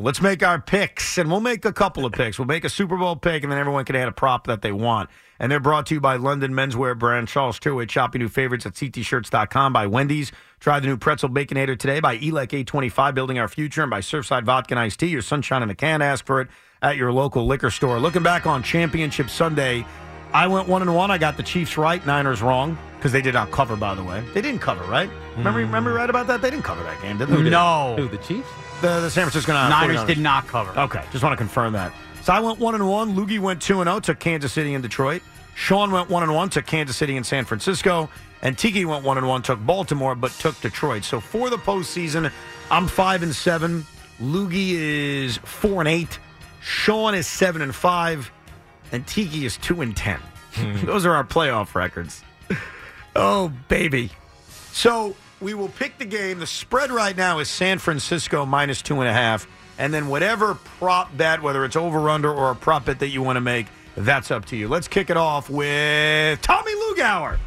Let's make our picks, and we'll make a couple of picks. We'll make a Super Bowl pick, and then everyone can add a prop that they want. And they're brought to you by London Menswear brand Charles Stewart. Shop your new favorites at ctshirts.com, by Wendy's. Try the new Pretzel Baconator today, by Elec 825, Building Our Future, and by Surfside Vodka and Iced Tea. Your sunshine in a can. Ask for it at your local liquor store. Looking back on Championship Sunday, I went one and one. I got the Chiefs right, Niners wrong because they did not cover. By the way, they didn't cover, right? Remember, mm. remember right about that? They didn't cover that game, did they? No. Who, the Chiefs? The, the San Francisco Niners 49ers. did not cover. Okay, just want to confirm that. So I went one and one. Loogie went two and zero to Kansas City and Detroit. Sean went one and one to Kansas City and San Francisco, and Tiki went one and one took Baltimore, but took Detroit. So for the postseason, I'm five and seven. Loogie is four and eight. Sean is seven and five, and Tiki is two and ten. Hmm. Those are our playoff records. Oh baby. So we will pick the game. The spread right now is San Francisco minus two and a half. And then whatever prop bet, whether it's over under or a prop bet that you want to make, that's up to you. Let's kick it off with Tommy Lugauer.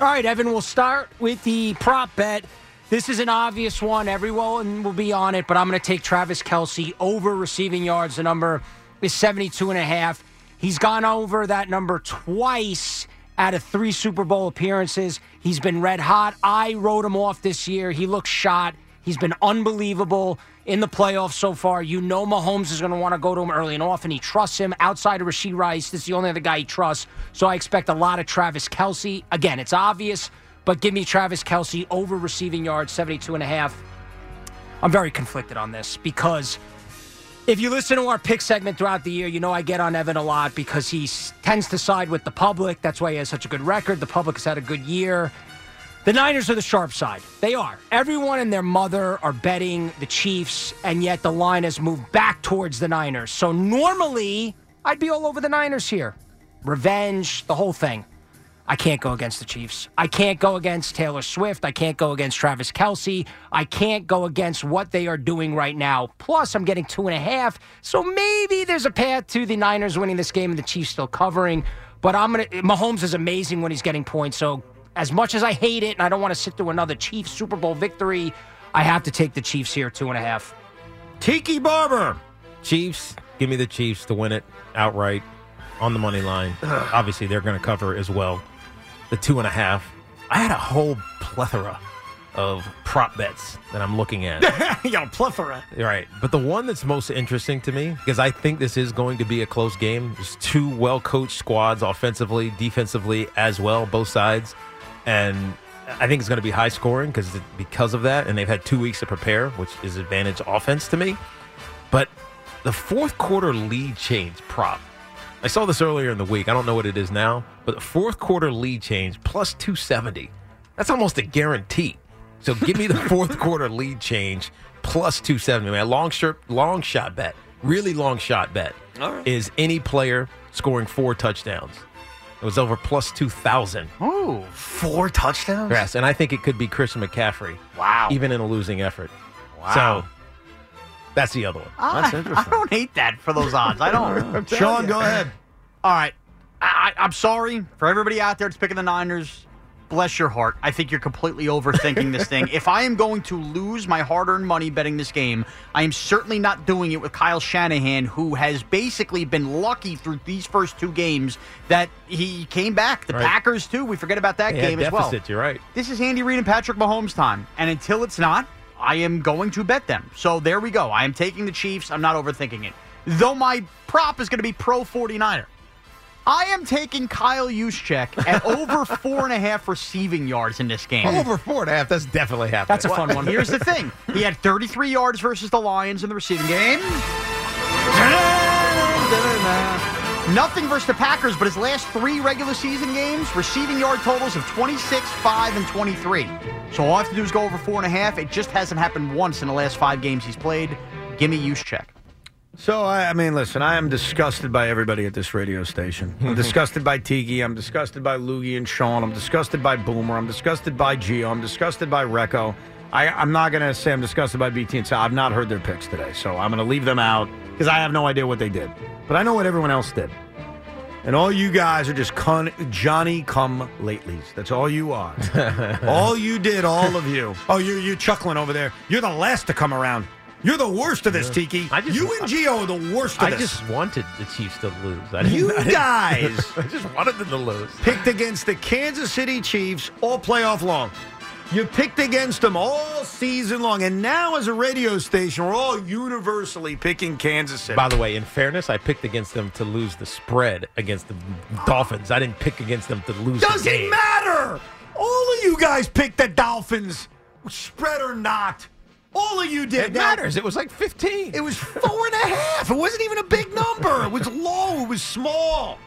All right, Evan, we'll start with the prop bet. This is an obvious one. Everyone will be on it, but I'm going to take Travis Kelce over receiving yards. The number is 72 and a half. He's gone over that number twice out of three Super Bowl appearances. He's been red hot. I wrote him off this year. He looks shot. He's been unbelievable in the playoffs so far. You know Mahomes is going to want to go to him early and often. He trusts him. Outside of Rasheed Rice, this is the only other guy he trusts. So I expect a lot of Travis Kelce. Again, it's obvious, but give me Travis Kelce over receiving yards, 72 and a half. I'm very conflicted on this because if you listen to our pick segment throughout the year, you know I get on Evan a lot because he tends to side with the public. That's why he has such a good record. The public has had a good year. The Niners are the sharp side. They are. Everyone and their mother are betting the Chiefs, and yet the line has moved back towards the Niners. So normally, I'd be all over the Niners here. Revenge, the whole thing. I can't go against the Chiefs. I can't go against Taylor Swift. I can't go against Travis Kelce. I can't go against what they are doing right now. Plus, I'm getting two and a half. So maybe there's a path to the Niners winning this game and the Chiefs still covering. But I'm gonna Mahomes is amazing when he's getting points. So as much as I hate it and I don't want to sit through another Chiefs Super Bowl victory, I have to take the Chiefs here, two and a half. Tiki Barber. Chiefs. Give me the Chiefs to win it outright on the money line. Obviously, they're going to cover as well. The two and a half. I had a whole plethora of prop bets that I'm looking at. you got a plethora. Right. But the one that's most interesting to me, because I think this is going to be a close game, there's two well coached squads offensively, defensively as well, both sides. And I think it's going to be high scoring because because of that. And they've had two weeks to prepare, which is advantage offense to me. But the fourth quarter lead change prop. I saw this earlier in the week. I don't know what it is now, but the fourth quarter lead change plus 270. That's almost a guarantee. So give me the fourth quarter lead change plus 270. Man, long shot, long shot bet, really long shot bet is any player scoring four touchdowns. It was over plus 2,000. Ooh. Four touchdowns? Yes, and I think it could be Christian McCaffrey. Wow. Even in a losing effort. Wow. So That's the other one. Ah, that's I, interesting. I don't hate that for those odds. I don't. Sean, go ahead. All right. I, I- I'm sorry for everybody out there that's picking the Niners. Bless your heart. I think you're completely overthinking this thing. If I am going to lose my hard earned money betting this game, I am certainly not doing it with Kyle Shanahan, who has basically been lucky through these first two games that he came back. The Right. Packers, too. We forget about that They had game as well. deficit, You're right. This is Andy Reid and Patrick Mahomes time. And until it's not, I am going to bet them. So there we go. I am taking the Chiefs. I'm not overthinking it. Though my prop is going to be pro 49er. I am taking Kyle Juszczyk at over four and a half receiving yards in this game. Over four and a half. That's definitely happening. That's a fun one. Here's the thing. He had 33 yards versus the Lions in the receiving game. Nothing versus the Packers, but his last three regular season games, receiving yard totals of 26, 5, and 23. So all I have to do is go over four and a half. It just hasn't happened once in the last five games he's played. Give me Juszczyk. So I, I mean, listen, I am disgusted by everybody at this radio station. I'm disgusted by Tiki. I'm disgusted by Loogie and Sean. I'm disgusted by Boomer. I'm disgusted by Gio. I'm disgusted by Recco. I, I'm not going to say I'm disgusted by BT and Sal. I've not heard their picks today, so I'm going to leave them out because I have no idea what they did. But I know what everyone else did. And all you guys are just con- Johnny come latelys. That's all you are. all you did, all of you. Oh, you're you chuckling over there. You're the last to come around. You're the worst of this, Tiki. I just- you and Gio are the worst of I this. I just wanted the Chiefs to lose. I You I guys I just wanted them to lose. picked against the Kansas City Chiefs all playoff long. You picked against them all season long. And now, as a radio station, we're all universally picking Kansas City. By the way, in fairness, I picked against them to lose the spread against the Dolphins. I didn't pick against them to lose the Doesn't game. matter. All of you guys picked the Dolphins, spread or not. All of you did. It Now, matters. It was like 15. It was four and a half. It wasn't even a big number. It was low. It was small.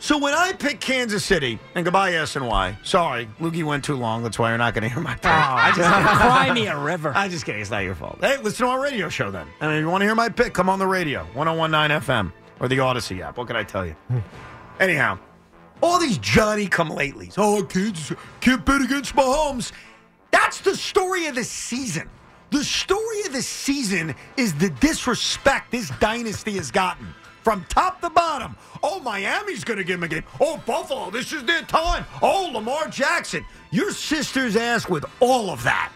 So when I pick Kansas City, and goodbye SNY. Sorry, Lukey went too long. That's why you're not going to hear my pick. I just, Cry me a river. I'm just kidding. It's not your fault. Hey, listen to our radio show then. And if you want to hear my pick, come on the radio, 1019 FM or the Audacy app. What can I tell you? Hmm. Anyhow, all these Johnny come latelys. Oh, kids can't bet against Mahomes. That's the story of the season. The story of the season is the disrespect this dynasty has gotten from top to bottom. Oh, Miami's going to give him a game. Oh, Buffalo, this is their time. Oh, Lamar Jackson. Your sister's ass with all of that.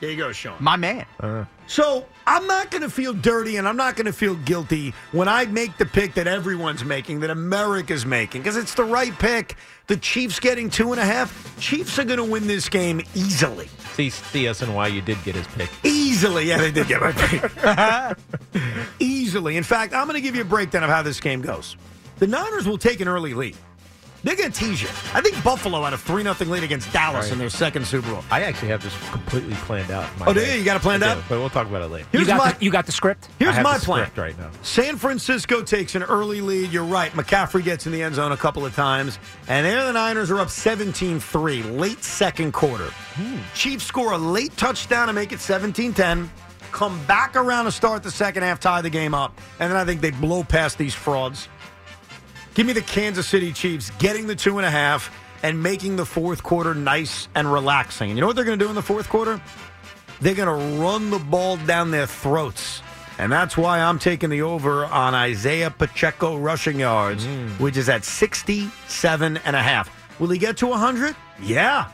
There you go, Sean. My man. Uh-huh. So I'm not going to feel dirty and I'm not going to feel guilty when I make the pick that everyone's making, that America's making, because it's the right pick. The Chiefs getting two and a half. Chiefs are going to win this game easily. See, SNY you did get his pick. Easily. Yeah, they did get my pick. easily. In fact, I'm going to give you a breakdown of how this game goes. The Niners will take an early lead. They're going to tease you. I think Buffalo had a 3 0 lead against Dallas Right. in their second Super Bowl. I actually have this completely planned out. my Oh, do you? You got it planned out? But we'll talk about it later. Here's you got my- the, you got the script. Here's I have my the plan. script right now. San Francisco takes an early lead. You're right. McCaffrey gets in the end zone a couple of times. And there the Niners are up 17 3, late second quarter. Hmm. Chiefs score a late touchdown to make it 17 10. Come back around to start the second half, tie the game up. And then I think they blow past these frauds. Give me the Kansas City Chiefs getting the two and a half and making the fourth quarter nice and relaxing. And you know what they're going to do in the fourth quarter? They're going to run the ball down their throats. And that's why I'm taking the over on Isaiah Pacheco rushing yards, mm. which is at 67 and a half. Will he get to 100? Yeah.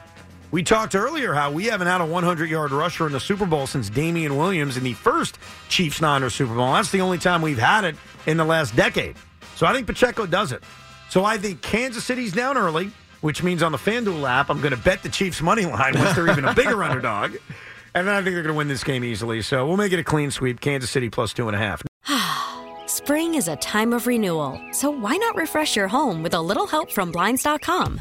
We talked earlier how we haven't had a 100 yard rusher in the Super Bowl since Damien Williams in the first Chiefs Niners Super Bowl. That's the only time we've had it in the last decade. So I think Pacheco does it. So I think Kansas City's down early, which means on the FanDuel app, I'm going to bet the Chiefs money line once they're even a bigger underdog. And then I think they're going to win this game easily. So we'll make it a clean sweep. Kansas City plus two and a half. Spring is a time of renewal, so why not refresh your home with a little help from Blinds.com?